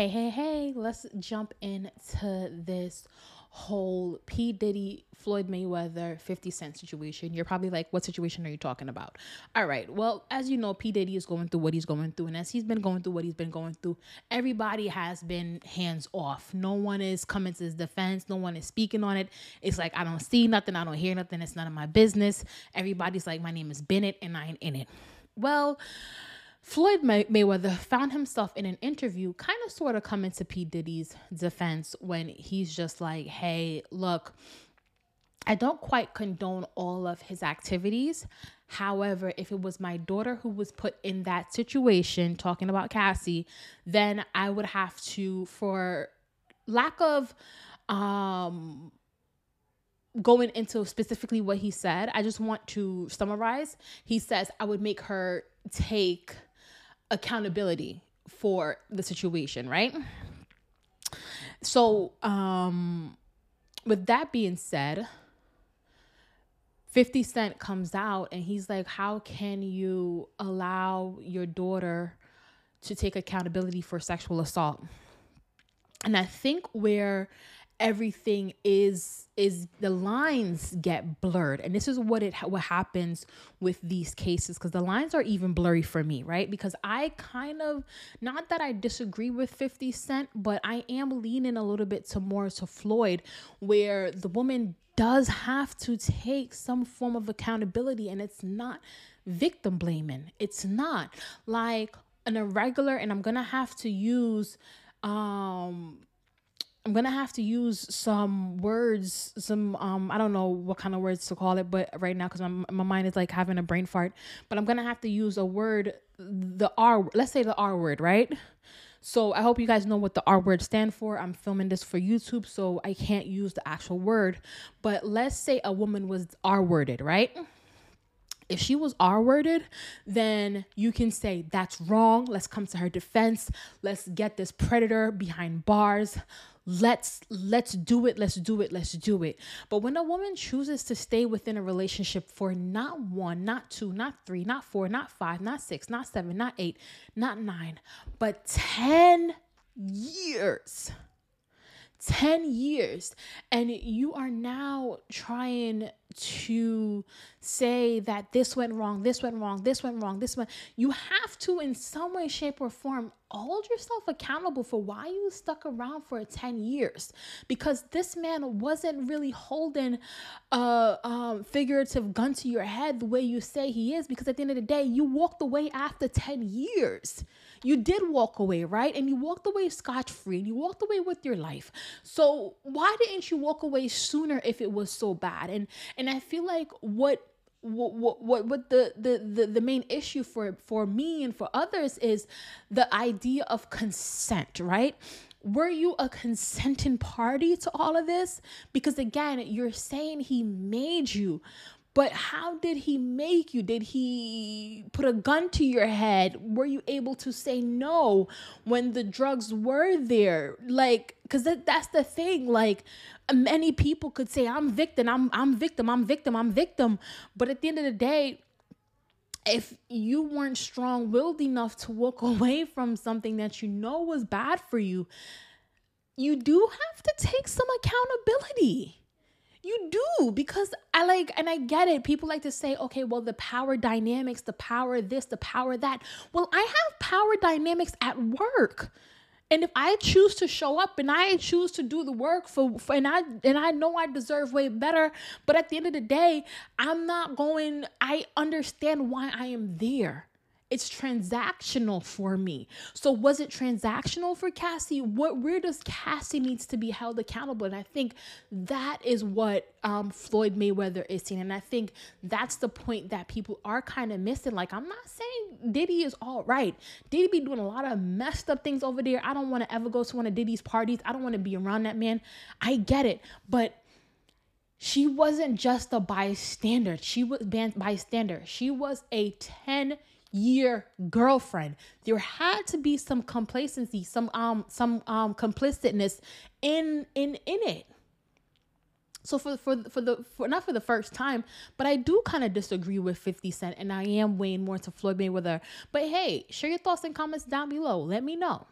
Hey, hey, hey, let's jump into this whole P. Diddy, Floyd Mayweather, 50 Cent situation. You're probably like, what situation are you talking about? All right. Well, as you know, P. Diddy is going through what he's going through. And as he's been going through what he's been going through, everybody has been hands off. No one is coming to his defense. No one is speaking on it. It's like, I don't see nothing. I don't hear nothing. It's none of my business. Everybody's like, my name is Bennett and I ain't in it. Well, Floyd May- Mayweather found himself in an interview, kind of sort of coming to P. Diddy's defense when he's just like, hey, look, I don't quite condone all of his activities. However, if it was my daughter who was put in that situation, talking about Cassie, then I would have to, for lack of um going into specifically what he said, I just want to summarize. He says, I would make her take accountability for the situation, right? So, um, with that being said, 50 Cent comes out and he's like, How can you allow your daughter to take accountability for sexual assault? And I think where everything is is the lines get blurred. And this is what it what happens with these cases because the lines are even blurry for me right? Because i kind of not that i disagree with 50 cent but i am leaning a little bit to more to floyd where the woman does have to take some form of accountability and it's not victim blaming. It's not. Like an irregular and i'm gonna have to use um I'm gonna have to use some words, some um, I don't know what kind of words to call it, but right now because my my mind is like having a brain fart. But I'm gonna have to use a word, the R. Let's say the R word, right? So I hope you guys know what the R word stand for. I'm filming this for YouTube, so I can't use the actual word. But let's say a woman was R worded, right? If she was R worded, then you can say that's wrong. Let's come to her defense. Let's get this predator behind bars let's let's do it let's do it let's do it but when a woman chooses to stay within a relationship for not one not two not three not four not five not six not seven not eight not nine but 10 years 10 years and you are now trying to say that this went wrong this went wrong this went wrong this went you have to in some way shape or form hold yourself accountable for why you stuck around for 10 years. Because this man wasn't really holding a um, figurative gun to your head the way you say he is because at the end of the day you walked away after 10 years you did walk away, right? And you walked away scotch free and you walked away with your life. So why didn't you walk away sooner if it was so bad? And and I feel like what what what what the, the the the main issue for for me and for others is the idea of consent right were you a consenting party to all of this because again you're saying he made you but how did he make you? Did he put a gun to your head? Were you able to say no when the drugs were there? Like, because that, that's the thing. Like, many people could say, I'm victim, I'm, I'm victim, I'm victim, I'm victim. But at the end of the day, if you weren't strong willed enough to walk away from something that you know was bad for you, you do have to take some accountability. You do because I like, and I get it. People like to say, okay, well, the power dynamics, the power this, the power that. Well, I have power dynamics at work. And if I choose to show up and I choose to do the work for, for, and I and I know I deserve way better, but at the end of the day, I'm not going I understand why I am there it's transactional for me. So was it transactional for Cassie? What where does Cassie needs to be held accountable? And I think that is what um, Floyd Mayweather is seeing. And I think that's the point that people are kind of missing. Like I'm not saying Diddy is all right. Diddy be doing a lot of messed up things over there. I don't want to ever go to one of Diddy's parties. I don't want to be around that man. I get it, but she wasn't just a bystander. She was bystander. She was a 10 year girlfriend. There had to be some complacency, some um some um complicitness in in in it. So for for for the for not for the first time, but I do kind of disagree with 50 Cent and I am weighing more to Floyd Mayweather. But hey, share your thoughts and comments down below. Let me know.